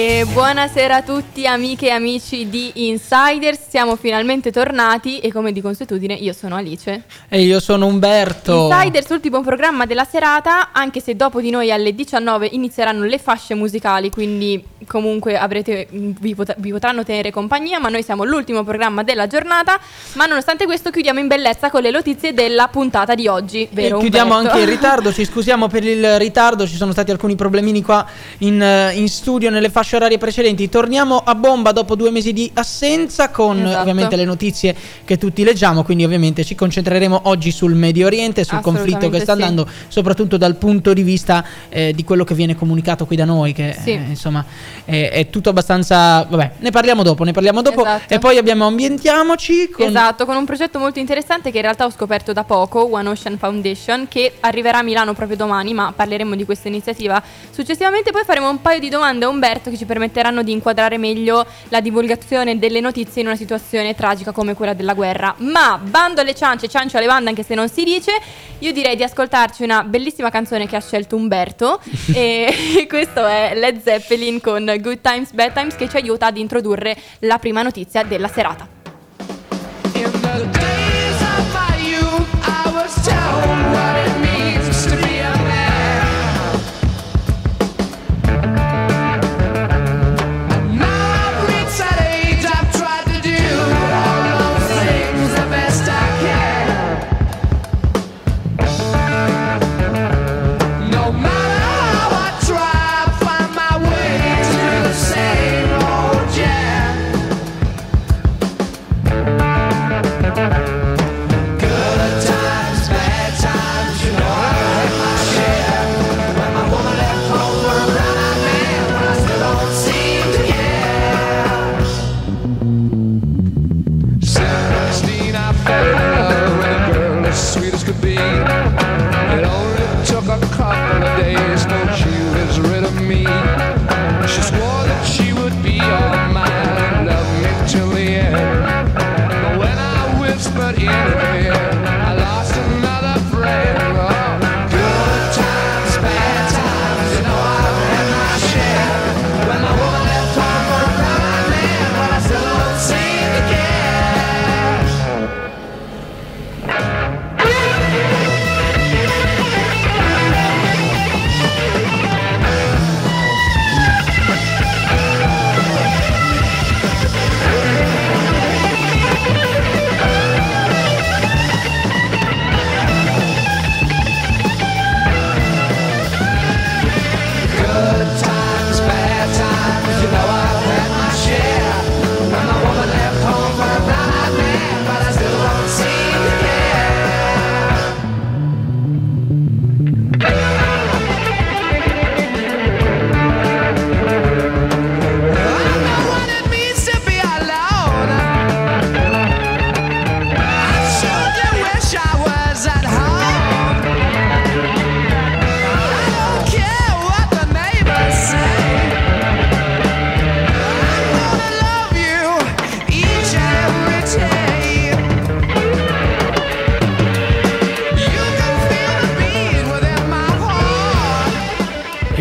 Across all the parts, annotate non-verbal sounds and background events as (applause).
E buonasera a tutti amiche e amici di Insiders, siamo finalmente tornati e come di consuetudine io sono Alice. E io sono Umberto. Insiders, ultimo programma della serata, anche se dopo di noi alle 19 inizieranno le fasce musicali, quindi comunque avrete, vi, pot- vi potranno tenere compagnia, ma noi siamo l'ultimo programma della giornata, ma nonostante questo chiudiamo in bellezza con le notizie della puntata di oggi, vero E chiudiamo Umberto? anche in (laughs) ritardo, ci scusiamo per il ritardo, ci sono stati alcuni problemini qua in, eh, in studio nelle fasce orarie precedenti. Torniamo a bomba dopo due mesi di assenza con Esatto. ovviamente le notizie che tutti leggiamo, quindi ovviamente ci concentreremo oggi sul Medio Oriente, sul conflitto che sta sì. andando, soprattutto dal punto di vista eh, di quello che viene comunicato qui da noi, che Sì. eh, insomma è, è tutto abbastanza... Vabbè, ne parliamo dopo, ne parliamo dopo. Esatto. E poi abbiamo Ambientiamoci con... Esatto, con un progetto molto interessante che in realtà ho scoperto da poco, One Ocean Foundation, che arriverà a Milano proprio domani, ma parleremo di questa iniziativa successivamente. Poi faremo un paio di domande a Umberto che ci permetteranno di inquadrare meglio la divulgazione delle notizie in una situazione tragica come quella della guerra. Ma bando alle ciance, ciancio alle bande, anche se non si dice, io direi di ascoltarci una bellissima canzone che ha scelto Umberto. (laughs) e (laughs) questo è Led Zeppelin con Good Times, Bad Times, che ci aiuta ad introdurre la prima notizia della serata. In the days my youth, I was told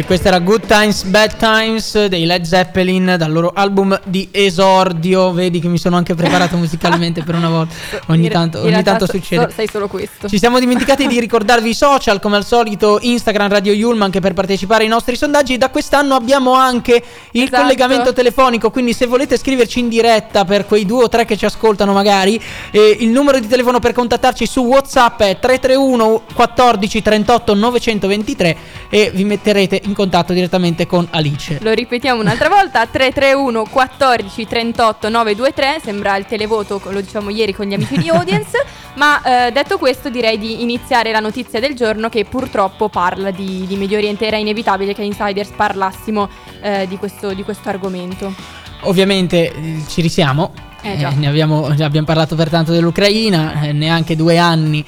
questa era Good Times, Bad Times dei Led Zeppelin dal loro album di esordio. Vedi che mi sono anche preparato (laughs) musicalmente per una volta. Ogni tanto, ogni tanto succede. sei solo questo. Ci siamo dimenticati di (laughs) ricordarvi i social, come al solito Instagram Radio Yulm anche per partecipare ai nostri sondaggi. Da quest'anno abbiamo anche il Esatto. collegamento telefonico, quindi se volete scriverci in diretta per quei due o tre che ci ascoltano magari, eh, il numero di telefono per contattarci su WhatsApp è 331 14 38 923 e vi metterete in contatto direttamente con Alice. Lo ripetiamo un'altra volta, 331 14 38 923, sembra il televoto, lo diciamo ieri con gli amici di Audience, (laughs) ma eh, detto questo direi di iniziare la notizia del giorno che purtroppo parla di, di Medio Oriente, era inevitabile che Insiders parlassimo eh, di, questo, di questo argomento. Ovviamente eh, ci risiamo. Eh. Eh, ne abbiamo, ne abbiamo parlato pertanto dell'Ucraina, eh, neanche due anni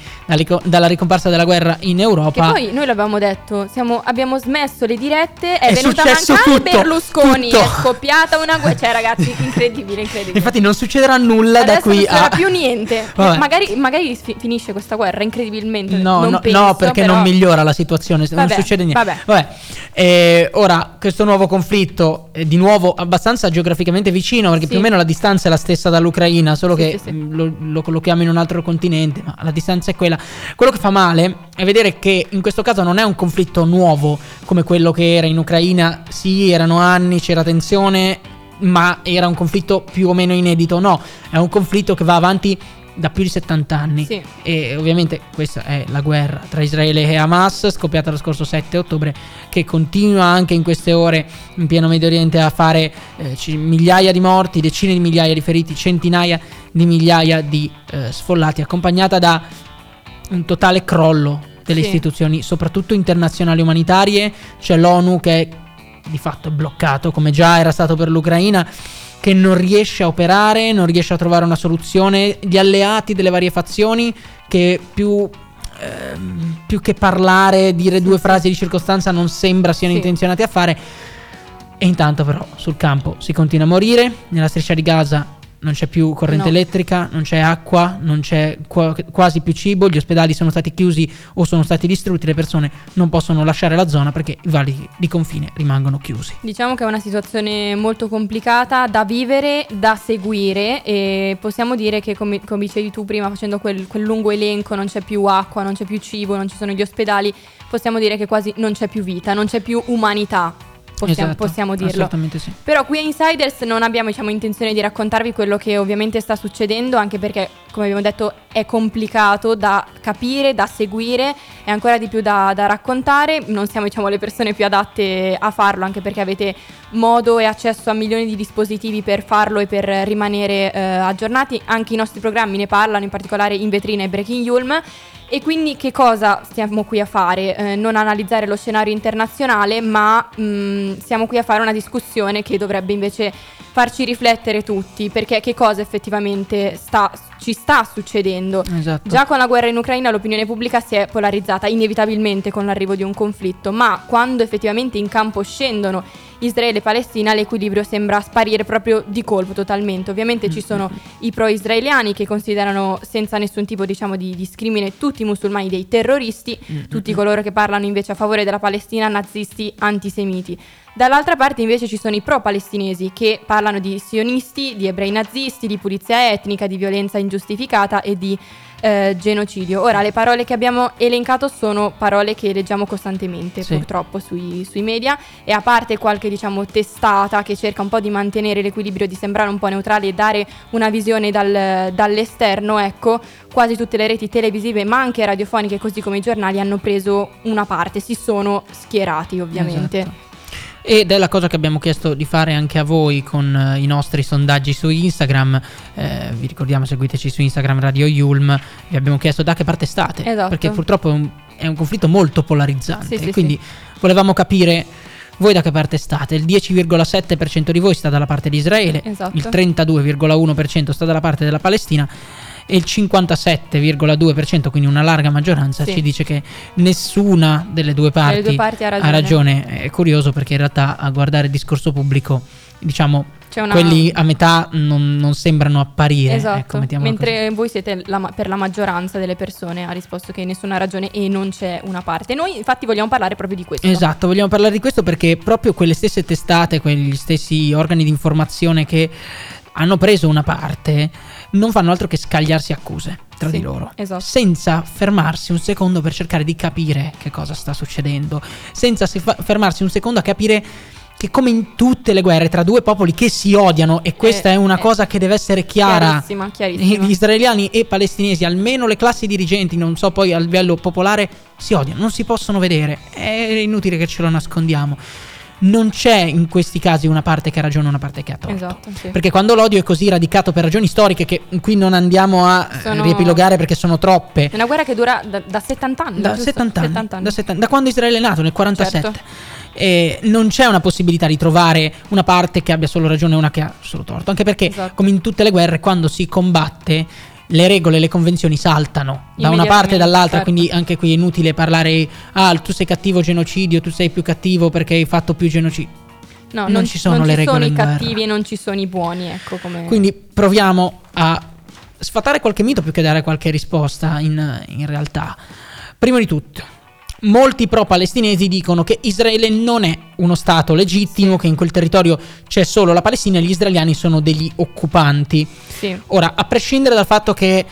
dalla, ricomparsa della guerra in Europa. poi noi l'abbiamo detto, siamo- abbiamo smesso le dirette, è, È venuta a successo mancare tutto, Berlusconi, tutto. è scoppiata una guerra, cioè ragazzi, incredibile, incredibile. Infatti non succederà nulla da Adesso qui non succederà a... più niente. (laughs) Vabbè. Magari, magari fi- finisce questa guerra incredibilmente. No, non no, penso, no, perché però- non migliora la situazione, non Vabbè, succede niente. vabbè. Eh, ora, questo nuovo conflitto è di nuovo abbastanza geograficamente vicino, perché Sì. più o meno la distanza è la stessa dall'Ucraina, solo Sì, che sì, sì. mh, Lo, lo collochiamo in un altro continente, ma la distanza è quella. Quello che fa male è vedere che in questo caso non è un conflitto nuovo come quello che era in Ucraina. Sì, erano anni, c'era tensione, ma era un conflitto più o meno inedito. No, è un conflitto che va avanti da più di 70 anni. Sì. E ovviamente questa è la guerra tra Israele e Hamas, scoppiata lo scorso 7 ottobre, che continua anche in queste ore in pieno Medio Oriente a fare eh, ci- migliaia di morti, decine di migliaia di feriti, centinaia di migliaia di eh, sfollati, accompagnata da un totale crollo delle Sì. istituzioni, soprattutto internazionali umanitarie. C'è l'ONU che di fatto è bloccato, come già era stato per l'Ucraina, che non riesce a operare, non riesce a trovare una soluzione. Gli alleati delle varie fazioni che più. ehm, più che parlare, dire due frasi di circostanza non sembra siano Sì. intenzionati a fare. E intanto però sul campo si continua a morire, nella striscia di Gaza non c'è più corrente No. elettrica, non c'è acqua, non c'è qua- quasi più cibo, gli ospedali sono stati chiusi o sono stati distrutti, le persone non possono lasciare la zona perché i valichi di confine rimangono chiusi. Diciamo che è una situazione molto complicata da vivere, da seguire e possiamo dire che come, come dicevi tu prima facendo quel, quel lungo elenco non c'è più acqua, non c'è più cibo, non ci sono gli ospedali, possiamo dire che quasi non c'è più vita, non c'è più umanità, possiamo, Esatto, possiamo dirlo. Assolutamente sì. Però qui a Insiders non abbiamo diciamo, intenzione di raccontarvi quello che ovviamente sta succedendo, anche perché, come abbiamo detto, è complicato da capire, da seguire e ancora di più da, da raccontare. Non siamo diciamo, le persone più adatte a farlo, anche perché avete modo e accesso a milioni di dispositivi per farlo e per rimanere eh, aggiornati. Anche i nostri programmi ne parlano, in particolare in vetrina e Breaking Yulm. E quindi che cosa stiamo qui a fare? Eh, non analizzare lo scenario internazionale, ma mh, siamo qui a fare una discussione che dovrebbe invece farci riflettere tutti, perché che cosa effettivamente sta- ci sta succedendo. Esatto. Già con la guerra in Ucraina l'opinione pubblica si è polarizzata inevitabilmente con l'arrivo di un conflitto, ma quando effettivamente in campo scendono Israele e Palestina l'equilibrio sembra sparire proprio di colpo totalmente. Ovviamente ci sono i pro-israeliani che considerano senza nessun tipo diciamo, di discrimine tutti i musulmani dei terroristi, tutti coloro che parlano invece a favore della Palestina nazisti antisemiti. Dall'altra parte invece ci sono i pro-palestinesi che parlano di sionisti, di ebrei nazisti, di pulizia etnica, di violenza ingiustificata e di eh, genocidio. Ora, le parole che abbiamo elencato sono parole che leggiamo costantemente, Sì. purtroppo, sui, sui media e a parte qualche, diciamo, testata che cerca un po' di mantenere l'equilibrio, di sembrare un po' neutrale e dare una visione dal- dall'esterno, ecco, quasi tutte le reti televisive, ma anche radiofoniche, così come i giornali, hanno preso una parte, si sono schierati, ovviamente. Esatto. Ed è la cosa che abbiamo chiesto di fare anche a voi con eh, i nostri sondaggi su Instagram. Eh, vi ricordiamo, seguiteci su Instagram Radio Yulm. Vi abbiamo chiesto da che parte state. Esatto. Perché purtroppo è un, è un conflitto molto polarizzante. Sì, sì, quindi volevamo capire voi da che parte state. Il 10,7% di voi sta dalla parte di Israele, Esatto. il 32,1% sta dalla parte della Palestina. E il 57,2%, quindi una larga maggioranza, Sì. ci dice che nessuna delle due parti, due parti ha ragione. ha ragione. È curioso perché in realtà a guardare il discorso pubblico, diciamo, una- quelli a metà non, non sembrano apparire. Esatto, ecco, mentre voi siete la per la maggioranza delle persone ha risposto che nessuna ragione e non c'è una parte. Noi infatti vogliamo parlare proprio di questo. così. Esatto, vogliamo parlare di questo perché proprio quelle stesse testate, quegli stessi organi di informazione che hanno preso una parte, non fanno altro che scagliarsi accuse tra Sì, di loro, esatto. senza fermarsi un secondo per cercare di capire che cosa sta succedendo, senza se- fa- fermarsi un secondo a capire che come in tutte le guerre tra due popoli che si odiano, e questa Eh, è una eh, cosa che deve essere chiara, Chiarissima, chiarissima. gli israeliani e palestinesi, almeno le classi dirigenti, non so poi a livello popolare, si odiano, non si possono vedere, è inutile che ce lo nascondiamo. Non c'è in questi casi una parte che ha ragione e una parte che ha torto. Esatto, sì. Perché quando l'odio è così radicato per ragioni storiche, che qui non andiamo a eh, Sono- riepilogare perché sono troppe, È una guerra che dura da, da 70 anni. da giusto? 70 anni, 70 anni. Da, 70 da quando Israele è nato, nel 47. Certo. E non c'è una possibilità di trovare una parte che abbia solo ragione e una che ha solo torto. Anche perché, Esatto. come in tutte le guerre, quando si combatte, le regole e le convenzioni saltano da una parte e dall'altra. certo. Quindi anche qui è inutile parlare, ah, tu sei cattivo genocidio, tu sei più cattivo perché hai fatto più genocidio. No, non ci sono le regole sono i in guerra. cattivi e non ci sono i buoni, ecco come... Quindi proviamo a sfatare qualche mito più che dare qualche risposta in, in realtà. Prima di tutto, molti pro-palestinesi dicono che Israele non è uno Stato legittimo, che in quel territorio c'è solo la Palestina e gli israeliani sono degli occupanti. Sì. Ora, a prescindere dal fatto che...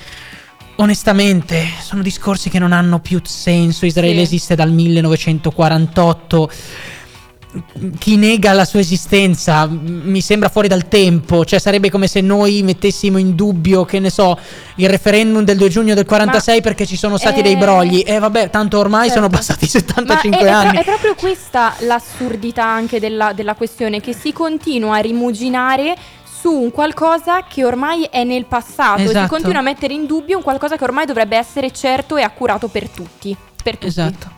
Onestamente, sono discorsi che non hanno più senso. Israele Sì. esiste dal 1948 chi nega la sua esistenza mi sembra fuori dal tempo, cioè sarebbe come se noi mettessimo in dubbio, che ne so, il referendum del 2 giugno del 46 perché ci sono stati eh, dei brogli. E vabbè, tanto ormai certo. sono passati Ma 75 è, è pro- anni. è proprio questa l'assurdità anche della, della questione, che si continua a rimuginare su un qualcosa che ormai è nel passato, si Esatto. continua a mettere in dubbio un qualcosa che ormai dovrebbe essere certo e accurato per tutti. Per tutti. Esatto.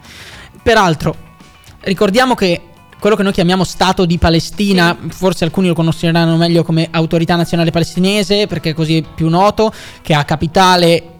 Peraltro, ricordiamo che quello che noi chiamiamo Stato di Palestina, forse alcuni lo conosceranno meglio come Autorità Nazionale Palestinese, perché così è più noto, che ha capitale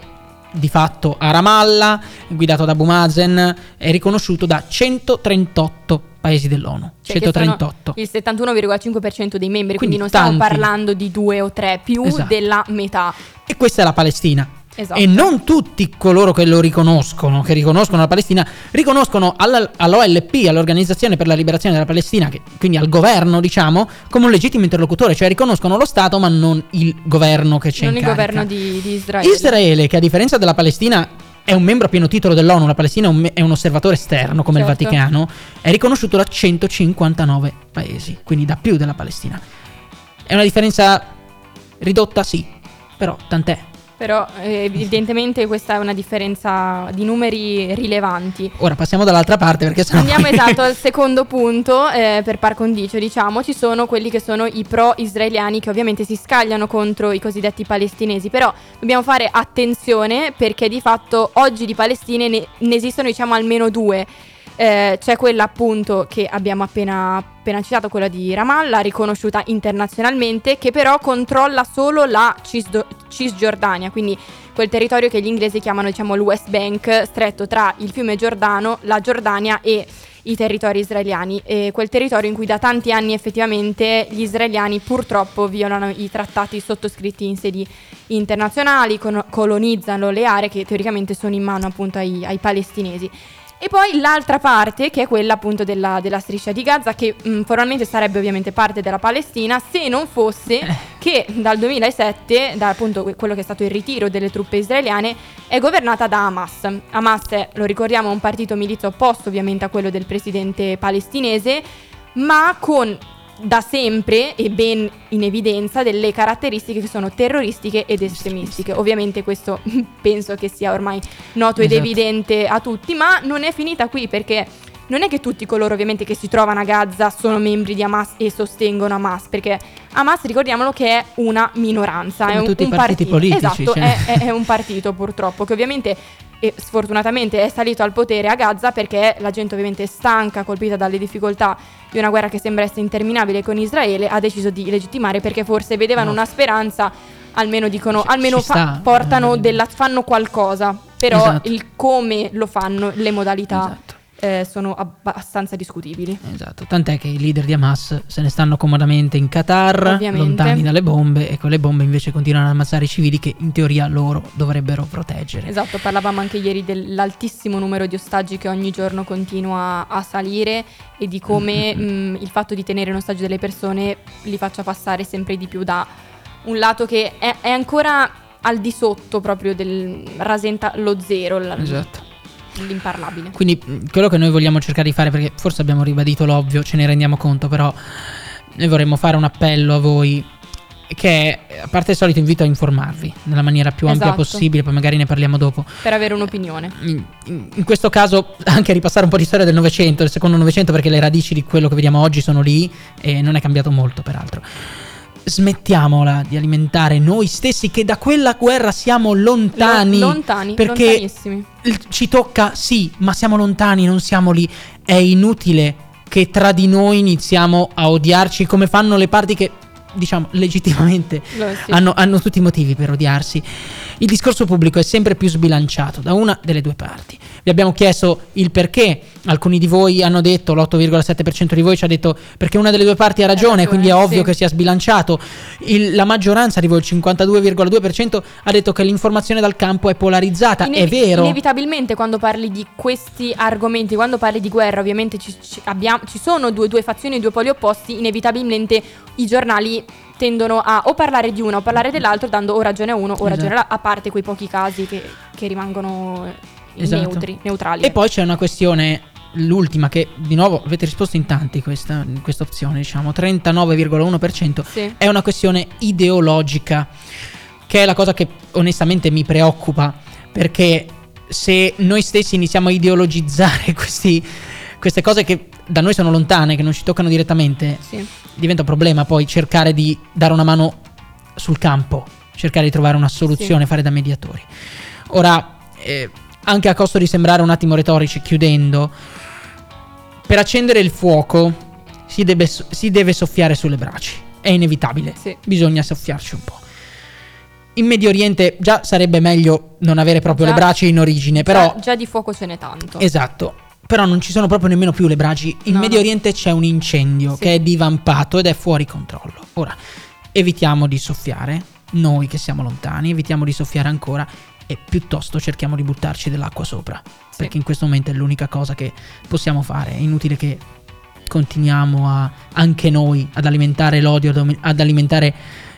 di fatto a Ramallah, guidato da Abu Mazen, è riconosciuto da 138 paesi dell'ONU. Cioè che sono 138. Il 71,5% dei membri, Quindi quindi, non stiamo tanti. parlando di due o tre, più Esatto. della metà. E questa è la Palestina. Esatto. E non tutti coloro che lo riconoscono, che riconoscono la Palestina, riconoscono alla- all'OLP, all'Organizzazione per la Liberazione della Palestina, che, quindi al governo, diciamo, come un legittimo interlocutore, cioè riconoscono lo Stato ma non il governo che c'è non in il carica. governo di, di Israele. Israele, che a differenza della Palestina è un membro a pieno titolo dell'ONU, la Palestina è un, è un osservatore esterno come il Certo. Vaticano, è riconosciuto da 159 paesi, quindi da più della Palestina. È una differenza ridotta, sì, però tant'è. Però eh, evidentemente questa è una differenza di numeri rilevanti. Ora passiamo dall'altra parte perché sennò Andiamo poi- esatto al (laughs) secondo punto, eh, per par condicio diciamo, ci sono quelli che sono i pro-israeliani che ovviamente si scagliano contro i cosiddetti palestinesi, però dobbiamo fare attenzione perché di fatto oggi di Palestine ne, ne esistono diciamo almeno due. Eh, c'è quella appunto che abbiamo appena, appena citato, quella di Ramallah, riconosciuta internazionalmente, che però controlla solo la Cisdo- Cisgiordania, quindi quel territorio che gli inglesi chiamano diciamo il West Bank, stretto tra il fiume Giordano, la Giordania e i territori israeliani, e quel territorio in cui da tanti anni effettivamente gli israeliani purtroppo violano i trattati sottoscritti in sedi internazionali, con- colonizzano le aree che teoricamente sono in mano appunto ai, ai palestinesi. E poi l'altra parte, che è quella appunto della, della striscia di Gaza, che mh, formalmente sarebbe ovviamente parte della Palestina, se non fosse che dal 2007, da appunto que- quello che è stato il ritiro delle truppe israeliane, è governata da Hamas. Hamas è, lo ricordiamo, un partito milizio opposto ovviamente a quello del presidente palestinese, ma con da sempre e ben in evidenza delle caratteristiche che sono terroristiche ed estremistiche. Ovviamente questo (laughs) penso che sia ormai noto ed Esatto. evidente a tutti, ma non è finita qui perché non è che tutti coloro ovviamente che si trovano a Gaza sono membri di Hamas e sostengono Hamas, perché Hamas ricordiamolo che è una minoranza, Come è un, tutti i un partiti partito. politici, Esatto, cioè. è, è- è un partito purtroppo che ovviamente e sfortunatamente è salito al potere a Gaza perché la gente ovviamente stanca, colpita dalle difficoltà di una guerra che sembra essere interminabile con Israele, ha deciso di legittimare perché forse vedevano No. una speranza, almeno dicono, Ci- almeno ci fa- portano della, fanno qualcosa, però Esatto. il come lo fanno, le modalità Esatto. Eh, sono abbastanza discutibili. Esatto, tant'è che i leader di Hamas se ne stanno comodamente in Qatar, Ovviamente. lontani dalle bombe, e con le bombe invece continuano ad ammazzare i civili che in teoria loro dovrebbero proteggere. Esatto, parlavamo anche ieri dell'altissimo numero di ostaggi che ogni giorno continua a salire e di come Mm-hmm. mh, il fatto di tenere in ostaggio delle persone li faccia passare sempre di più da un lato che è, è ancora al di sotto proprio del rasenta lo zero. la- Esatto. L'imparlabile. Quindi mh, quello che noi vogliamo cercare di fare, perché forse abbiamo ribadito l'ovvio, ce ne rendiamo conto, però noi vorremmo fare un appello a voi che a parte il solito invito a informarvi nella maniera più ampia Esatto. possibile, poi magari ne parliamo dopo. Per avere un'opinione. In, in- in questo caso anche ripassare un po' di storia del Novecento, del secondo Novecento, perché le radici di quello che vediamo oggi sono lì e non è cambiato molto, peraltro. Smettiamola di alimentare noi stessi che da quella guerra siamo lontani. Lo- lontani, perché ci tocca, sì, ma siamo lontani, non siamo lì. È inutile che tra di noi iniziamo a odiarci come fanno le parti che, diciamo, legittimamente (laughs) Lo- sì. hanno, hanno tutti i motivi per odiarsi. Il discorso pubblico è sempre più sbilanciato da una delle due parti. Vi abbiamo chiesto il perché. Alcuni di voi hanno detto, l'8,7% di voi ci ha detto perché una delle due parti ha ragione, ragione, quindi è ovvio sì. che sia sbilanciato. Il- la maggioranza di voi, il 52,2%, ha detto che l'informazione dal campo è polarizzata. è Inevi- vero. Inevitabilmente quando parli di questi argomenti, quando parli di guerra, ovviamente ci, ci abbiamo- ci sono due, due fazioni, due poli opposti, inevitabilmente i giornali tendono a o parlare di una o parlare dell'altro, dando o ragione a uno o Esatto. ragione all'altro, a parte quei pochi casi che, che rimangono eh, Esatto. neutri, neutrali. E poi c'è una questione, l'ultima, che di nuovo avete risposto in tanti questa, in questa opzione, diciamo 39,1%, Sì. è una questione ideologica, che è la cosa che onestamente mi preoccupa, perché se noi stessi iniziamo a ideologizzare (laughs) questi- queste cose che da noi sono lontane, che non ci toccano direttamente, Sì. diventa un problema poi cercare di dare una mano sul campo, cercare di trovare una soluzione, fare da mediatori. Ora, eh, anche a costo di sembrare un attimo retorici, chiudendo, per accendere il fuoco si deve, si deve soffiare sulle braci, è inevitabile, Sì. bisogna soffiarci un po'. In Medio Oriente già sarebbe meglio non avere proprio Già- le braci in origine, però... già, già di fuoco ce n'è tanto. Esatto. Però non ci sono proprio nemmeno più le braci. In No, Medio no. Oriente c'è un incendio Sì. che è divampato ed è fuori controllo. Ora, evitiamo di soffiare, noi che siamo lontani, evitiamo di soffiare ancora e piuttosto cerchiamo di buttarci dell'acqua sopra. Perché in questo momento è l'unica cosa che possiamo fare. È inutile che continuiamo a, anche noi ad alimentare l'odio, ad alimentare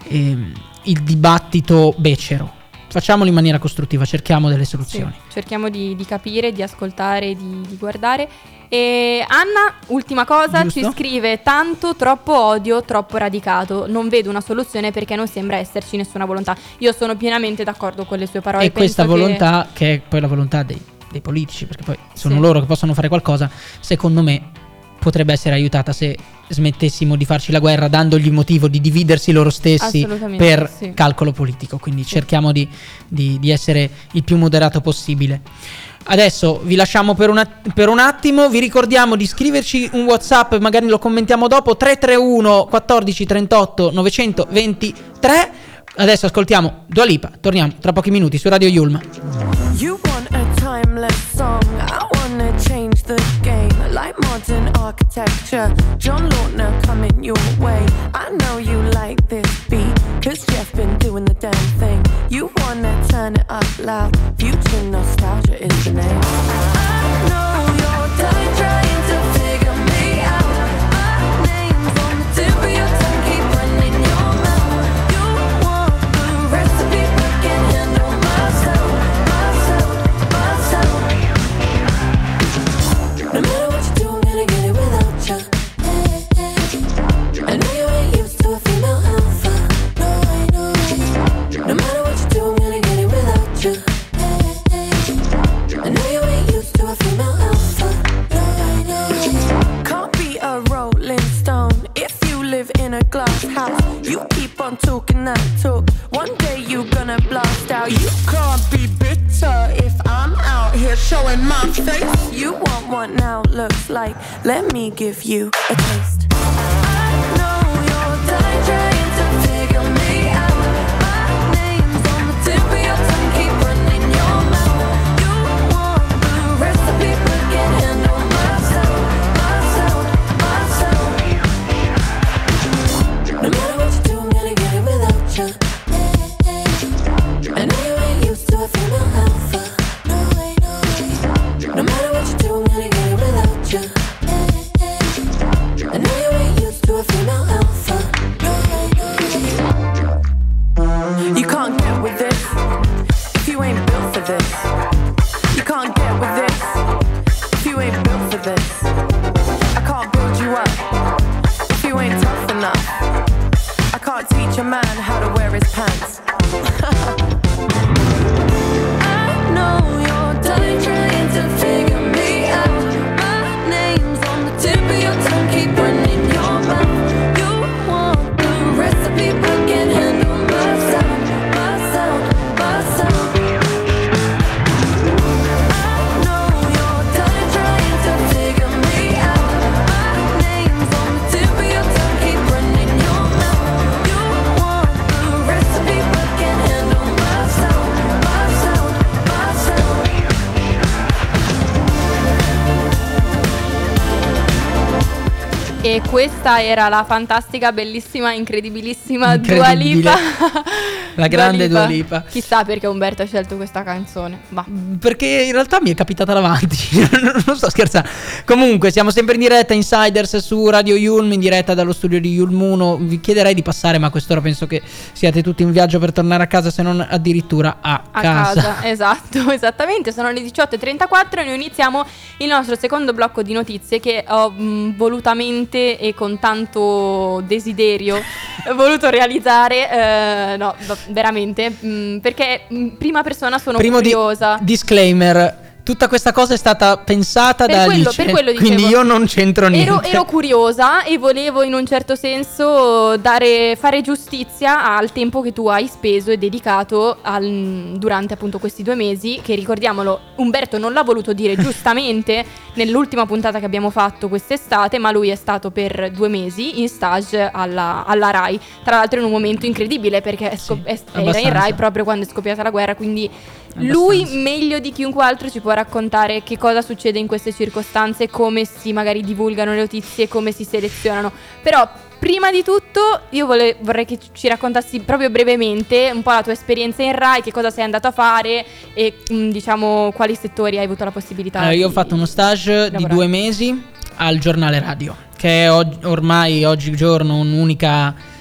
ehm, il dibattito becero. Facciamolo in maniera costruttiva, cerchiamo delle Sì, soluzioni. cerchiamo di, di capire, di ascoltare, di, di guardare. E Anna, ultima cosa, Giusto. ci scrive tanto, troppo odio, troppo radicato. Non vedo una soluzione perché non sembra esserci nessuna volontà. Io sono pienamente d'accordo con le sue parole. e questa penso che- volontà, che... è poi la volontà dei, dei politici, perché poi sono Sì. loro che possono fare qualcosa, secondo me potrebbe essere aiutata se smettessimo di farci la guerra dandogli motivo di dividersi loro stessi per sì. calcolo politico. Quindi cerchiamo di, di- di essere il più moderato possibile. Adesso vi lasciamo per un, att- per un attimo, vi ricordiamo di scriverci un WhatsApp, magari lo commentiamo dopo 331 14 38 923. Adesso ascoltiamo Dua Lipa, torniamo tra pochi minuti su Radio Yulm. You want a timeless song. I wanna change the game like modern architecture. John Lautner coming your way. I know you like this beat, cause Jeff been doing the damn thing. You wanna turn it up loud. Future nostalgia is the name. Glass house. You keep on talking that talk. One day you gonna blast out. You can't be bitter if I'm out here showing my face. You want what now looks like. Let me give you a taste. I know you're done E questa era la fantastica, bellissima, incredibilissima Dua. Lipa. La grande Dua Lipa. Chissà perché Umberto ha scelto questa canzone. Va. Perché in realtà mi è capitata davanti. (laughs) non sto scherzando. Comunque, siamo sempre in diretta Insiders su Radio Yulm, in diretta dallo studio di Yulm 1. Vi chiederei di passare, ma a quest'ora penso che siate tutti in viaggio per tornare a casa, se non addirittura a, A casa. casa. (laughs) esatto, (laughs) esattamente. Sono le 18.34 e noi iniziamo il nostro secondo blocco di notizie che ho mh, volutamente e con tanto desiderio (laughs) voluto realizzare. eh, no, veramente. mh, perché in prima persona sono Primo di- curiosa. disclaimer. Tutta questa cosa è stata pensata Per da quello- Alice, per quello quindi dicevo. io non c'entro niente. Ero, ero curiosa e volevo in un certo senso dare, fare giustizia al tempo che tu hai speso e dedicato al- durante appunto questi due mesi, che ricordiamolo, Umberto non l'ha voluto dire (laughs) giustamente nell'ultima puntata che abbiamo fatto quest'estate, ma lui è stato per due mesi in stage alla, alla RAI, tra l'altro in un momento incredibile perché è scop- è- era in. RAI proprio quando è scoppiata la guerra, quindi lui Abbastanza. meglio di chiunque altro ci può raccontare che cosa succede in queste circostanze, come si magari divulgano le notizie, come si selezionano. Però prima di tutto io vole- vorrei che ci raccontassi proprio brevemente un po' la tua esperienza in RAI, che cosa sei andato a fare e mm, diciamo quali settori hai avuto la possibilità. Allora, io ho di- fatto uno stage di lavorare. due mesi al giornale radio, che è og- ormai oggigiorno un'unica, eh,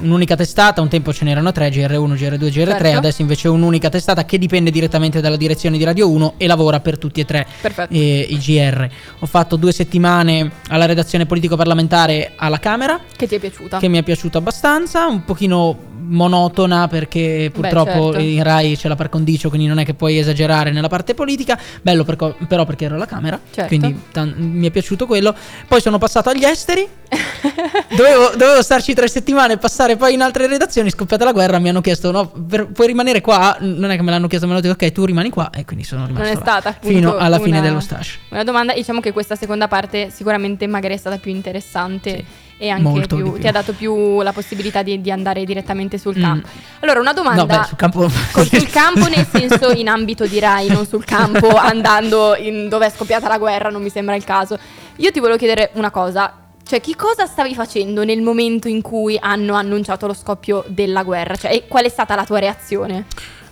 un'unica testata. Un tempo ce n'erano tre, GR1, GR2, GR3, Certo. adesso invece un'unica testata che dipende direttamente dalla direzione di Radio 1 e lavora per tutti e tre eh, i GR. Ho fatto due settimane alla redazione politico-parlamentare alla Camera, Che ti è piaciuta? che mi è piaciuto abbastanza, un pochino monotona perché purtroppo certo. in Rai c'è la par condicio, quindi non è che puoi esagerare nella parte politica. Bello perco- però perché ero alla Camera, Certo. quindi tan- mi è piaciuto quello. Poi sono passato agli esteri. (laughs) dovevo, dovevo starci tre settimane e passare poi in altre redazioni. Scoppiata la guerra, mi hanno chiesto: no, per- puoi rimanere qua? Non è che me l'hanno chiesto, me l'hanno detto, ok, tu rimani qua. E quindi sono rimasto non è stata fino alla fine una- dello stage. Una domanda, diciamo che questa seconda parte sicuramente magari è stata più interessante Sì, e anche più- più. ti ha dato più la possibilità di, di andare direttamente sul Mm. campo. Allora, una domanda No, beh, sul campo. (laughs) sul campo nel senso in ambito di Rai, non sul (laughs) campo andando in dove è scoppiata la guerra, non mi sembra il caso. Io ti volevo chiedere una cosa. Cioè, che cosa stavi facendo nel momento in cui hanno annunciato lo scoppio della guerra? Cioè, qual è stata la tua reazione?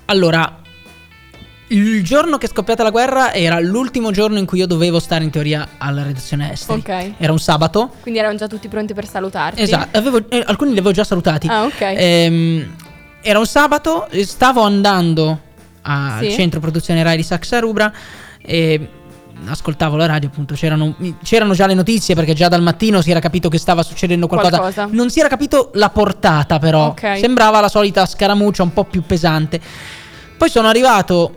Allora, il giorno che è scoppiata la guerra era l'ultimo giorno in cui io dovevo stare in teoria alla redazione esteri. Ok. Era un sabato. Quindi erano già tutti pronti per salutarti? Esatto, avevo- eh, alcuni li avevo già salutati. Ah, ok. Ehm, era un sabato, e stavo andando al Sì. centro produzione Rai di Saxa Rubra e ascoltavo la radio, appunto, c'erano, c'erano già le notizie perché già dal mattino si era capito che stava succedendo qualcosa. Qualcosa. Non si era capito la portata però, Ok. sembrava la solita scaramuccia un po' più pesante. Poi sono arrivato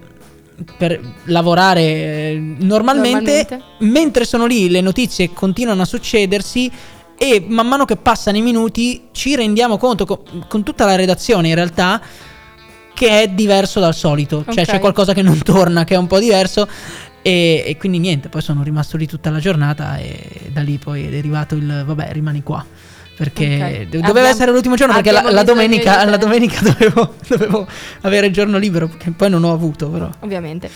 per lavorare eh, normalmente, Normalmente. mentre sono lì le notizie continuano a succedersi e man mano che passano i minuti ci rendiamo conto co- con, tutta la redazione in realtà che è diverso dal solito, cioè Ok. c'è qualcosa che non (laughs) torna, che è un po' diverso e, e quindi niente, poi sono rimasto lì tutta la giornata e da lì poi è derivato il vabbè rimani qua. Perché Ok. do- doveva Abbiamo- essere l'ultimo giorno perché la, la domenica, la domenica (laughs) dovevo, dovevo avere il giorno libero che poi non ho avuto però. ovviamente.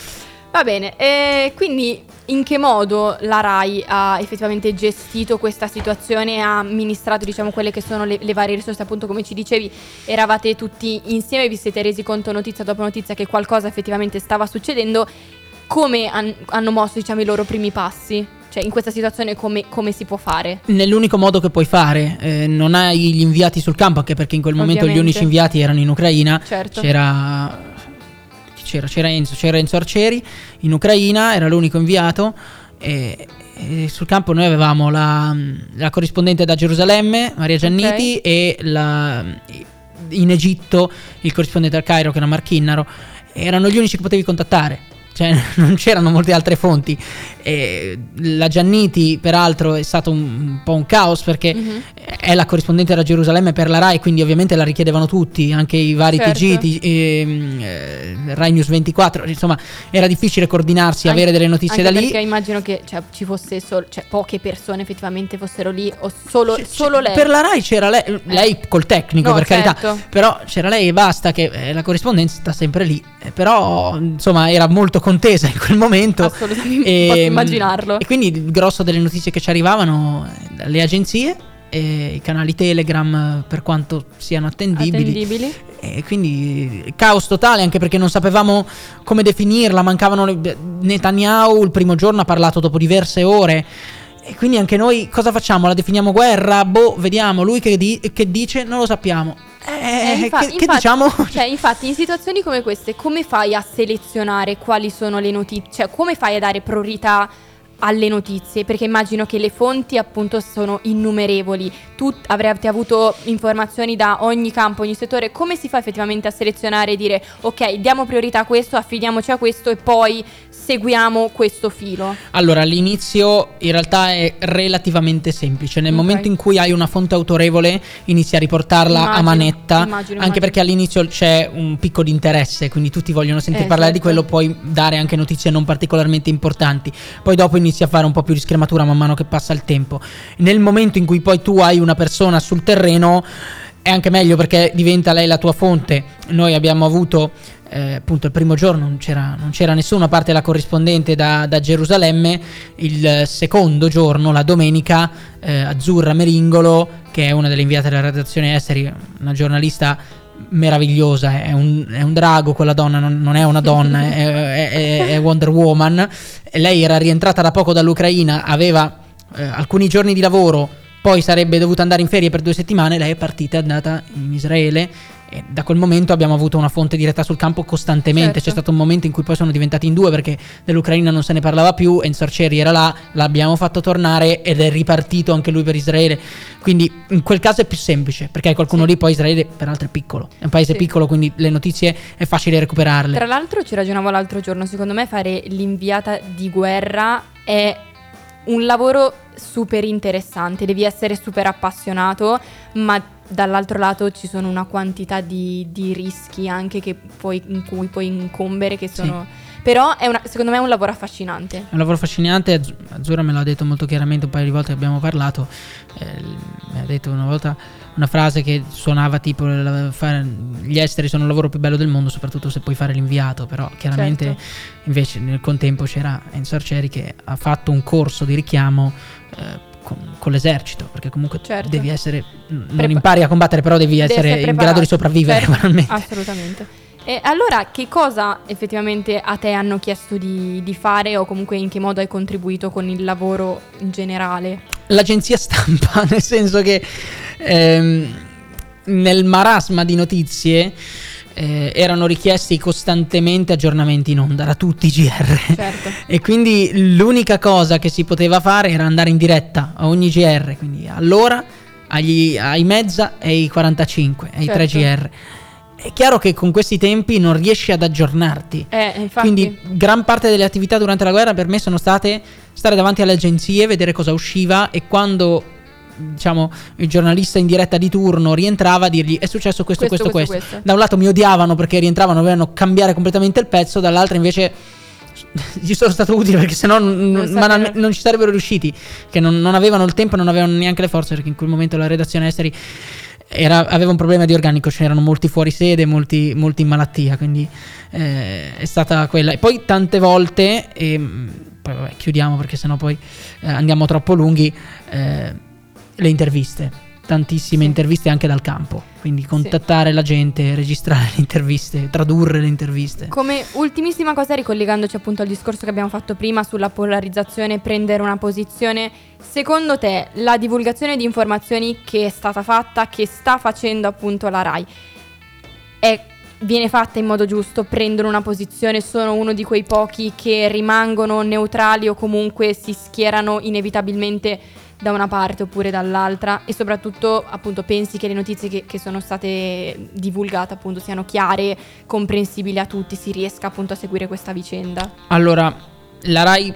Va bene, e quindi in che modo la RAI ha effettivamente gestito questa situazione, ha amministrato diciamo quelle che sono le, le varie risorse, appunto come ci dicevi, eravate tutti insieme, vi siete resi conto notizia dopo notizia che qualcosa effettivamente stava succedendo, come han- hanno mosso diciamo i loro primi passi? Cioè in questa situazione come, come si può fare? Nell'unico modo che puoi fare, eh, non hai gli inviati sul campo, anche perché in quel momento Ovviamente. gli unici inviati erano in Ucraina. Certo. C'era, c'era, c'era Enzo, c'era Enzo Arcieri in Ucraina, era l'unico inviato. E, e sul campo noi avevamo la, la corrispondente da Gerusalemme, Maria Gianniti, e la- in Egitto il corrispondente al Cairo, che era Marchinnaro. Erano gli unici che potevi contattare. Cioè, (laughs) non c'erano molte altre fonti. E la Gianniti, peraltro, è stato un, un po' un caos perché Mhm. è la corrispondente da Gerusalemme per la Rai, quindi ovviamente la richiedevano tutti, anche i vari Certo. TG, T- ehm, eh, Rai News 24. Insomma, era difficile coordinarsi, Anche- avere delle notizie da lì. Perché immagino che cioè, ci fosse solo, cioè, poche persone effettivamente fossero lì o solo, C- solo lei. Per la Rai c'era lei, lei col tecnico, No, per carità. certo. Però c'era lei e basta, che eh, la corrispondenza sta sempre lì. Eh, però, insomma, era molto contesa in quel momento. Assolutamente, posso immaginarlo. E quindi il grosso delle notizie che ci arrivavano eh, dalle agenzie, e i canali Telegram, eh, per quanto siano attendibili. attendibili. E quindi eh, caos totale anche perché non sapevamo come definirla, mancavano le- Netanyahu il primo giorno ha parlato dopo diverse ore e quindi anche noi cosa facciamo? La definiamo guerra? Boh, vediamo, lui che, di- che dice non lo sappiamo. Eh, Eh, infa- che, che infatti- diciamo? (laughs) Cioè, infatti, in situazioni come queste, come fai a selezionare quali sono le notizie? Cioè, come fai a dare priorità alle notizie? Perché immagino che le fonti, appunto, sono innumerevoli. Tu avrete avuto informazioni da ogni campo, ogni settore. Come si fa effettivamente a selezionare e dire, ok, diamo priorità a questo, affidiamoci a questo e poi seguiamo questo filo? Allora, all'inizio in realtà è relativamente semplice. Nel Ok. momento in cui hai una fonte autorevole, inizi a riportarla a Immagino, manetta. immagino, anche immagino. perché all'inizio c'è un picco di interesse, quindi tutti vogliono sentire Eh, parlare di certo. quello, puoi dare anche notizie non particolarmente importanti. Poi dopo inizi a fare un po' più di schermatura man mano che passa il tempo. Nel momento in cui poi tu hai una persona sul terreno, è anche meglio perché diventa lei la tua fonte. Noi abbiamo avuto eh, appunto il primo giorno non c'era, non c'era nessuno a parte la corrispondente da, da Gerusalemme, il secondo giorno, la domenica, eh, Azzurra Meringolo, che è una delle inviate della redazione esteri, una giornalista meravigliosa, è un, è un drago quella donna, non, non è una donna, è, è- è- Wonder Woman. Lei era rientrata da poco dall'Ucraina, aveva eh, alcuni giorni di lavoro, poi sarebbe dovuta andare in ferie per due settimane, lei è partita, è andata in Israele e da quel momento abbiamo avuto una fonte diretta sul campo costantemente. Certo. C'è stato un momento in cui poi sono diventati in due perché dell'Ucraina non se ne parlava più. Enzo Arcieri era là, l'abbiamo fatto tornare ed è ripartito anche lui per Israele. Quindi in quel caso è più semplice perché hai qualcuno Sì. lì. Poi Israele, peraltro, è piccolo. È un paese Sì. piccolo, quindi le notizie è facile recuperarle. Tra l'altro ci ragionavo l'altro giorno, secondo me fare l'inviata di guerra è un lavoro super interessante, devi essere super appassionato, ma dall'altro lato ci sono una quantità di, di rischi anche che puoi, in cui puoi incombere che sono... Però è una- secondo me è un lavoro affascinante. È un lavoro affascinante, Az- Azzurra me l'ha detto molto chiaramente un paio di volte che abbiamo parlato, eh, mi ha detto una volta una frase che suonava tipo fare- gli esteri sono il lavoro più bello del mondo, soprattutto se puoi fare l'inviato, però chiaramente Certo. invece nel contempo c'era Enzo Arcieri che ha fatto un corso di richiamo eh, con, con l'esercito, perché comunque Certo. devi essere, non Prepa- impari a combattere, però devi, Devi essere, in grado di sopravvivere Certo. Assolutamente. E allora che cosa effettivamente a te hanno chiesto di, di fare o comunque in che modo hai contribuito con il lavoro in generale? l'agenzia stampa, (laughs) nel senso che ehm, nel marasma di notizie eh, erano richiesti costantemente aggiornamenti in onda da tutti i GR. Certo. (laughs) E quindi l'unica cosa che si poteva fare era andare in diretta a ogni GR, quindi all'ora, agli, ai mezza e ai 45, ai Certo. 3 GR. È chiaro che con questi tempi non riesci ad aggiornarti. Eh. Quindi gran parte delle attività durante la guerra per me sono state stare davanti alle agenzie, vedere cosa usciva e quando diciamo il giornalista in diretta di turno rientrava dirgli è successo questo, Questo, questo, questo. questo. Da un lato mi odiavano perché rientravano, dovevano cambiare completamente il pezzo, dall'altro invece (laughs) gli sono stato utile perché sennò non, Non sarebbero- non ci sarebbero riusciti, che non, non avevano il tempo e non avevano neanche le forze perché in quel momento la redazione esteri era- aveva un problema di organico, ce n'erano molti fuori sede, molti, molti in malattia, quindi eh, è stata quella. E poi tante volte, e, mm, poi vabbè, chiudiamo perché sennò poi eh, andiamo troppo lunghi, eh, le interviste. Tantissime Sì. interviste anche dal campo, quindi contattare la gente, registrare le interviste, tradurre le interviste. Come ultimissima cosa, ricollegandoci appunto al discorso che abbiamo fatto prima sulla polarizzazione, prendere una posizione, secondo te la divulgazione di informazioni che è stata fatta, che sta facendo appunto la RAI, è viene fatta in modo giusto, prendono una posizione, sono uno di quei pochi che rimangono neutrali o comunque si schierano inevitabilmente da una parte oppure dall'altra e soprattutto appunto pensi che le notizie che, che sono state divulgate appunto siano chiare, comprensibili a tutti, si riesca appunto a seguire questa vicenda. Allora, la Rai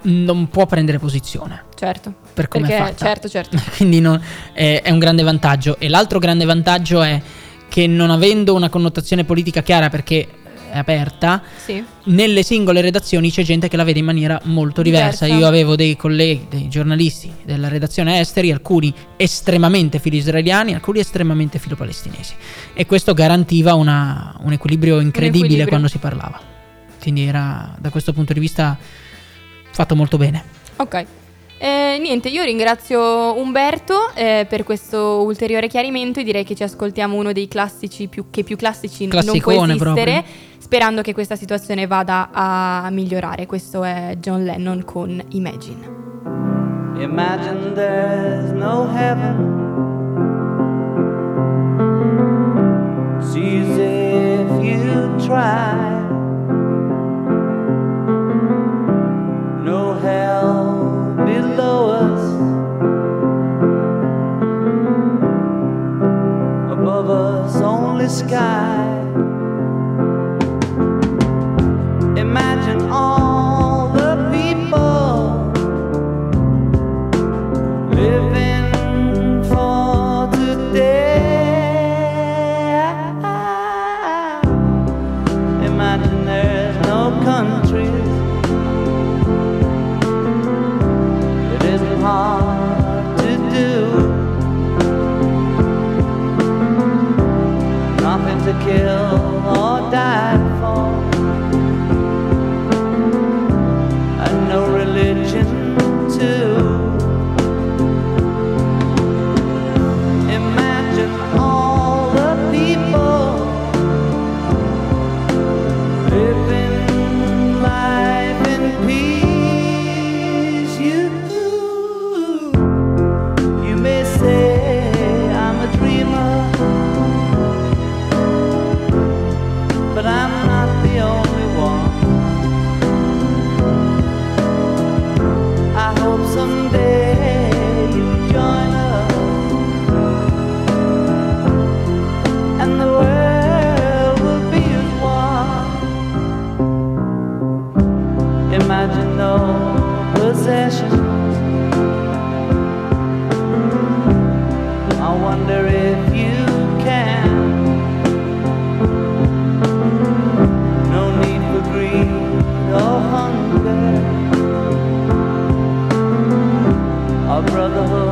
non può prendere posizione Certo. per come Perché è fatta. certo, certo. (laughs) Quindi non- è, è un grande vantaggio. E l'altro grande vantaggio è che non avendo una connotazione politica chiara perché aperta, Sì. nelle singole redazioni c'è gente che la vede in maniera molto diversa. Diversa. Io avevo dei colleghi, dei giornalisti della redazione esteri, alcuni estremamente filo-israeliani, alcuni estremamente filo-palestinesi. E questo garantiva una- un equilibrio incredibile equilibrio. quando si parlava. Quindi era da questo punto di vista fatto molto bene. Ok. Eh, niente, io ringrazio Umberto eh, per questo ulteriore chiarimento e direi che ci ascoltiamo uno dei classici più, che più classici non può Classicone esistere, proprio. Sperando che questa situazione vada a migliorare. Questo è John Lennon con Imagine. Imagine there's no heaven. Easy if you try. No hell below us. Above us, only sky. Possessions. Mm, I wonder if you can. Mm, no need for greed or hunger. Mm, A brotherhood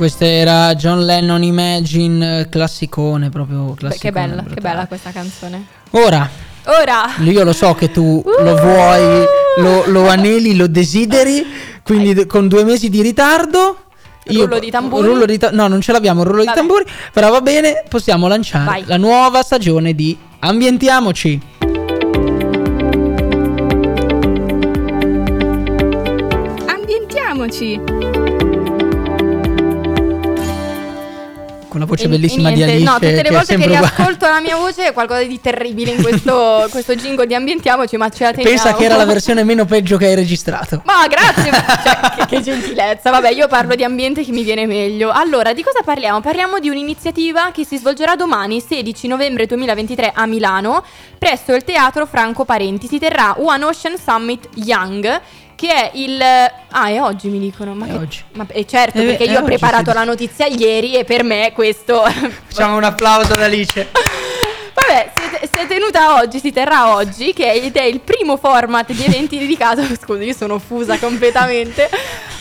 Questo era John Lennon Imagine, classicone proprio Beh, classicone. che bella, che brutale. bella questa canzone. Ora, Ora, io lo so che tu lo vuoi, lo, lo aneli, lo desideri, quindi d- con due mesi di ritardo... Rullo di tamburi? rullo di ta- no, non ce l'abbiamo, rullo Vabbè. di tamburi, però va bene, possiamo lanciare Vai. la nuova stagione di Ambientiamoci. Ambientiamoci! Con la voce e- bellissima e di Alice No, tutte le volte che riascolto la mia voce è qualcosa di terribile in (laughs) questo, questo jingle di Ambientiamoci, ma ce la teniamo. Pensa che era la versione meno peggio che hai registrato. Ma grazie, (laughs) cioè, che, che gentilezza. Vabbè, io parlo di ambiente che mi viene meglio. Allora, di cosa parliamo? Parliamo di un'iniziativa che si svolgerà domani, 16 novembre 2023, a Milano, presso il Teatro Franco Parenti. Si terrà One Ocean Summit Young. Che è il. Ah, è oggi mi dicono. Ma È che- oggi. Ma, eh, certo, Eh, perché è io ho preparato sì. la notizia ieri e per me questo. Facciamo un applauso ad Alice. (laughs) Vabbè, si, si è tenuta oggi, si terrà oggi, che è, ed è il primo format di eventi dedicato, (laughs) scusi, io sono fusa completamente,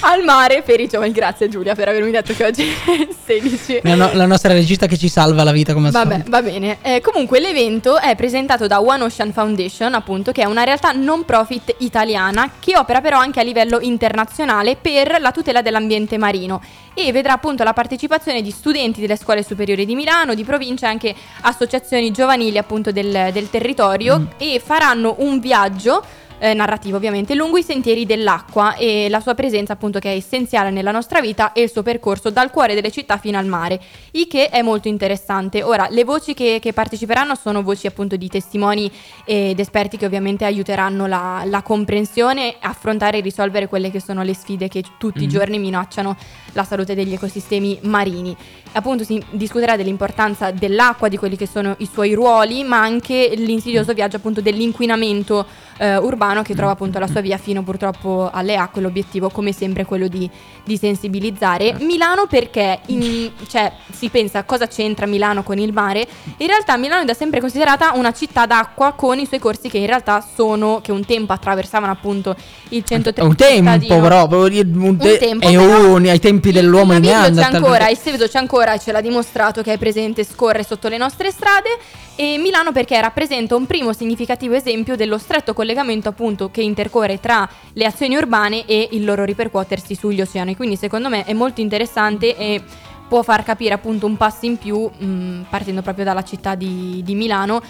al mare per i giovani. Grazie Giulia per avermi detto che oggi è 16. La, no- la nostra regista che ci salva la vita come al Vabbè, solito. va bene. Eh, comunque l'evento è presentato da One Ocean Foundation, appunto, che è una realtà non profit italiana che opera però anche a livello internazionale per la tutela dell'ambiente marino e vedrà appunto la partecipazione di studenti delle scuole superiori di Milano, di provincia e anche associazioni giovanili appunto del, del territorio e faranno un viaggio eh, narrativo ovviamente, lungo i sentieri dell'acqua e la sua presenza appunto che è essenziale nella nostra vita e il suo percorso dal cuore delle città fino al mare, il che è molto interessante. Ora, le voci che, che parteciperanno sono voci appunto di testimoni ed esperti che ovviamente aiuteranno la, la comprensione, affrontare e risolvere quelle che sono le sfide che tutti i giorni minacciano la salute degli ecosistemi marini. Appunto si discuterà dell'importanza dell'acqua, di quelli che sono i suoi ruoli, ma anche l'insidioso viaggio appunto dell'inquinamento eh, urbano che trova appunto la sua via fino purtroppo alle acque. L'obiettivo come sempre è quello di, di sensibilizzare. Milano perché in- cioè, si pensa cosa c'entra Milano con il mare? In realtà Milano è da sempre considerata una città d'acqua con i suoi corsi che in realtà sono, che un tempo attraversavano appunto il centro È un tempo, però, un te- tempo, è però un- ai tempi dell'uomo di naviglio c'è Neanderthal. ancora, il Seveso c'è ancora e ce l'ha dimostrato che è presente scorre sotto le nostre strade e Milano perché rappresenta un primo significativo esempio dello stretto collegamento appunto che intercorre tra le azioni urbane e il loro ripercuotersi sugli oceani. Quindi secondo me è molto interessante e può far capire appunto un passo in più mh, partendo proprio dalla città di, di Milano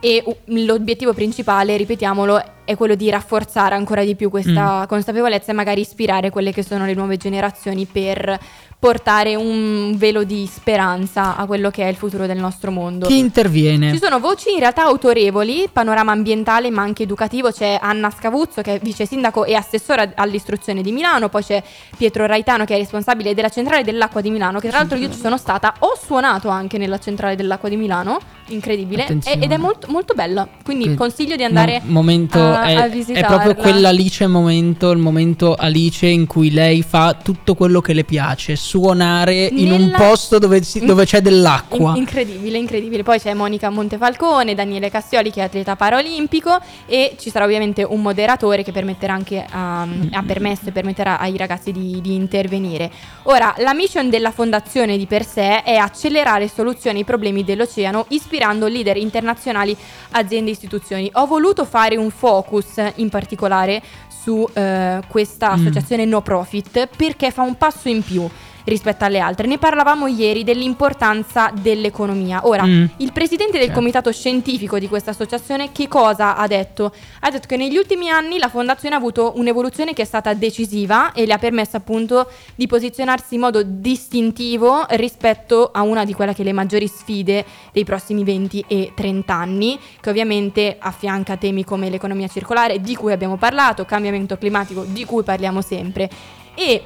e uh, l'obiettivo principale, ripetiamolo, è quello di rafforzare ancora di più questa consapevolezza e magari ispirare quelle che sono le nuove generazioni per portare un velo di speranza a quello che è il futuro del nostro mondo. Chi interviene? Ci sono voci in realtà autorevoli, panorama ambientale ma anche educativo, c'è Anna Scavuzzo che è vice sindaco e assessora all'istruzione di Milano, poi c'è Pietro Raitano che è responsabile della centrale dell'acqua di Milano, che tra l'altro io ci sono stata, ho suonato anche nella centrale dell'acqua di Milano, incredibile, e- ed è molto, molto bella, quindi Che- consiglio di andare Mo- momento a, è, a è proprio quell'Alice momento, il momento Alice in cui lei fa tutto quello che le piace, suonare in un Nella- posto dove, si- dove c'è dell'acqua. In- incredibile, incredibile. Poi c'è Monica Montefalcone, Daniele Cassioli che è atleta paraolimpico e ci sarà ovviamente un moderatore che permetterà anche a, ha permesso e permetterà ai ragazzi di, di intervenire. Ora, la mission della fondazione di per sé è accelerare soluzioni ai problemi dell'oceano ispirando leader internazionali, aziende e istituzioni. Ho voluto fare un focus in particolare su eh, questa associazione no profit perché fa un passo in più rispetto alle altre. Ne parlavamo ieri dell'importanza dell'economia. Ora, Mm. il presidente del Certo. comitato scientifico di questa associazione che cosa ha detto? Ha detto che negli ultimi anni la fondazione ha avuto un'evoluzione che è stata decisiva e le ha permesso appunto di posizionarsi in modo distintivo rispetto a una di quelle che le maggiori sfide dei prossimi 20 e 30 anni, che ovviamente affianca temi come l'economia circolare, di cui abbiamo parlato, cambiamento climatico, di cui parliamo sempre. E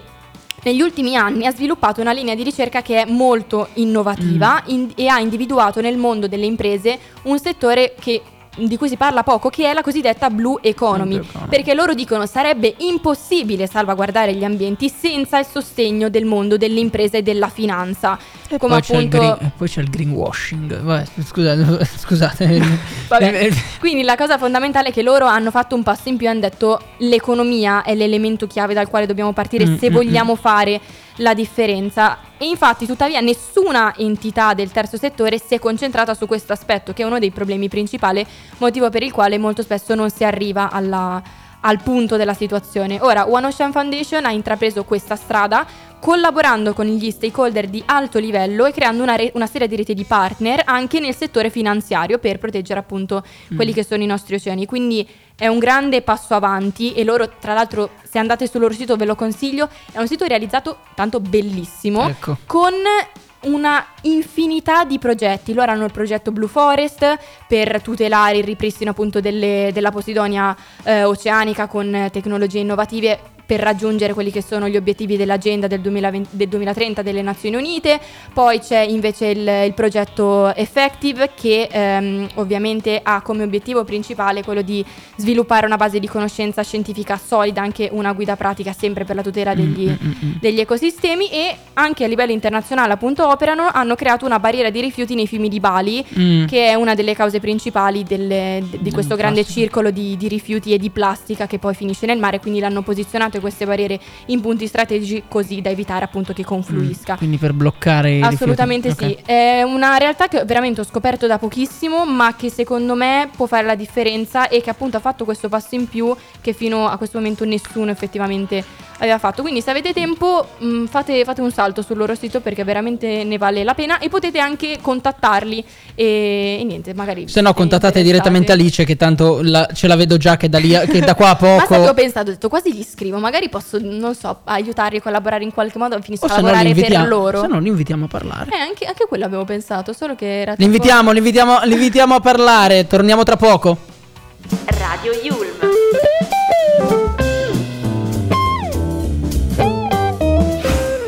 negli ultimi anni ha sviluppato una linea di ricerca che è molto innovativa in- e ha individuato nel mondo delle imprese un settore che- di cui si parla poco, che è la cosiddetta blue economy, perché loro dicono sarebbe impossibile salvaguardare gli ambienti senza il sostegno del mondo delle imprese e della finanza. E come poi, c'è il appunto green- e poi c'è il greenwashing. Vabbè, scusate, (laughs) scusate. Vabbè. Quindi la cosa fondamentale è che loro hanno fatto un passo in più e hanno detto l'economia è l'elemento chiave dal quale dobbiamo partire Mm, se mm, vogliamo fare la differenza. E infatti, tuttavia, nessuna entità del terzo settore si è concentrata su questo aspetto, che è uno dei problemi principali, motivo per il quale molto spesso non si arriva alla- al punto della situazione. Ora, One Ocean Foundation ha intrapreso questa strada collaborando con gli stakeholder di alto livello e creando una, re- una serie di reti di partner anche nel settore finanziario per proteggere appunto quelli che sono i nostri oceani. Quindi è un grande passo avanti e loro, tra l'altro, se andate sul loro sito ve lo consiglio, è un sito realizzato tanto bellissimo Ecco. con una infinità di progetti. Loro hanno il progetto Blue Forest per tutelare il ripristino appunto delle- della Posidonia eh, oceanica con tecnologie innovative per raggiungere quelli che sono gli obiettivi dell'agenda del, 2020 del 2030 delle Nazioni Unite. Poi c'è invece il, il progetto Effective che ehm, ovviamente ha come obiettivo principale quello di sviluppare una base di conoscenza scientifica solida, anche una guida pratica sempre per la tutela degli, degli ecosistemi e anche a livello internazionale appunto operano, hanno creato una barriera di rifiuti nei fiumi di Bali Mm. che è una delle cause principali delle- de- di questo grande circolo di, di rifiuti e di plastica che poi finisce nel mare, quindi l'hanno posizionato queste barriere in punti strategici così da evitare appunto che confluisca. Quindi per bloccare Assolutamente sì, è una realtà che veramente ho scoperto da pochissimo, ma che secondo me può fare la differenza e che appunto ha fatto questo passo in più che fino a questo momento nessuno effettivamente aveva fatto. Quindi se avete tempo mh, fate, fate un salto sul loro sito perché veramente ne vale la pena e potete anche contattarli e, e niente, magari... Se no, contattate direttamente Alice, che tanto la- ce la vedo già che da, lì a- che da qua a (laughs) Ma sai che ho poco. pensato, ho detto quasi gli scrivo, magari posso, non so, aiutarli a collaborare in qualche modo, finisco O a se no, li lavorare per invitiamo, loro. se no, li invitiamo a parlare. Eh, anche, anche quello avevo pensato, solo che era Li invitiamo, li invitiamo, li invitiamo a parlare. Torniamo tra poco. Radio Yulm.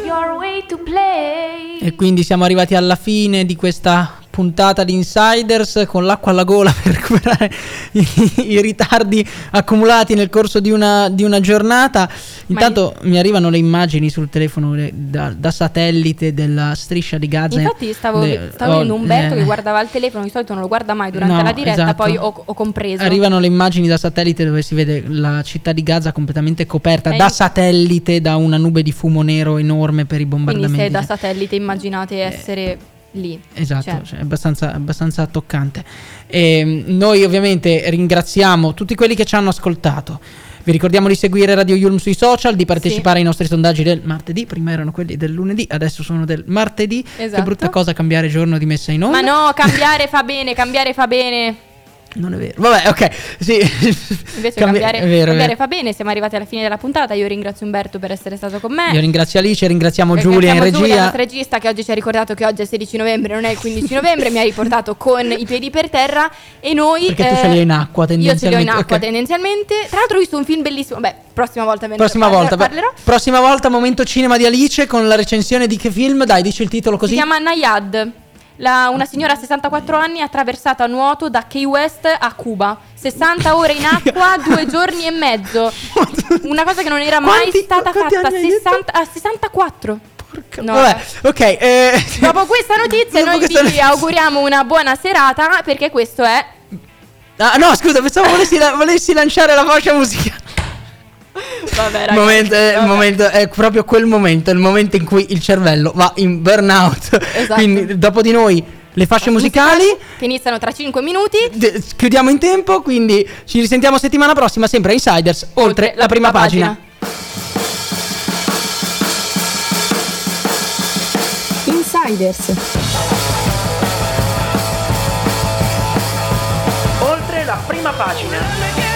Your way to play. E quindi siamo arrivati alla fine di questa puntata di Insiders con l'acqua alla gola (laughs) per recuperare i, i ritardi accumulati nel corso di una, di una giornata. Intanto mi arrivano le immagini sul telefono le- da, da satellite della striscia di Gaza. Infatti stavo, Le- stavo oh, vedendo Umberto eh, che guardava il telefono, di solito non lo guarda mai durante No, la diretta, esatto. poi ho, ho compreso. Arrivano le immagini da satellite dove si vede la città di Gaza completamente coperta Eh, da satellite da una nube di fumo nero enorme per i Quindi bombardamenti. se da satellite immaginate essere lì. Esatto, Cioè, cioè, è abbastanza, abbastanza toccante. E, noi ovviamente ringraziamo tutti quelli che ci hanno ascoltato. Vi ricordiamo di seguire Radio Yulm sui social, di partecipare ai nostri sondaggi del martedì. Prima erano quelli del lunedì, adesso sono del martedì. Che Esatto. brutta cosa cambiare giorno di messa in onda. Ma no, cambiare fa bene, cambiare fa bene. Non è vero. Vabbè, ok. Sì. Invece Cambi- cambiare, vero, cambiare fa bene, siamo arrivati alla fine della puntata. Io ringrazio Umberto per essere stato con me. Io ringrazio Alice, ringraziamo Giulia in Ringraziamo Giulia, la regia. nostra regista, che oggi ci ha ricordato che oggi è 16 novembre, non è il 15 novembre. mi ha riportato con i piedi per terra. E noi. Perché tu ce li hai in acqua, Io ce li ho in tendenzialmente, acqua ok. tendenzialmente. Tra l'altro, ho visto un film bellissimo. Beh, prossima volta ve ne Prossima parler- volta, parlerò. prossima volta momento cinema di Alice con la recensione di che film? Dai, dici il titolo così. Si chiama Nayad. La- una signora a 64 anni attraversata a nuoto da Key West a Cuba. 60 ore in acqua, (laughs) due giorni e mezzo. Una cosa che non era mai Quanti- stata quanti fatta. anni hai detto? 60, a 64. Porca- No, Vabbè, ok. eh, (laughs) Dopo questa notizia, dopo noi questa vi notizia- auguriamo una buona serata. Perché questo è. Ah, no, scusa, pensavo volessi, la- volessi lanciare la fascia musicale. Vabbè, Il momento, è, il vabbè. momento- è proprio quel momento, il momento in cui il cervello va in burnout. (laughs) Esatto. Quindi, dopo di noi, le fasce musicali. Che iniziano tra 5 minuti. chiudiamo in tempo, quindi ci risentiamo settimana prossima, sempre a Insiders, oltre, la, prima, pagina. Insiders. Oltre la prima pagina.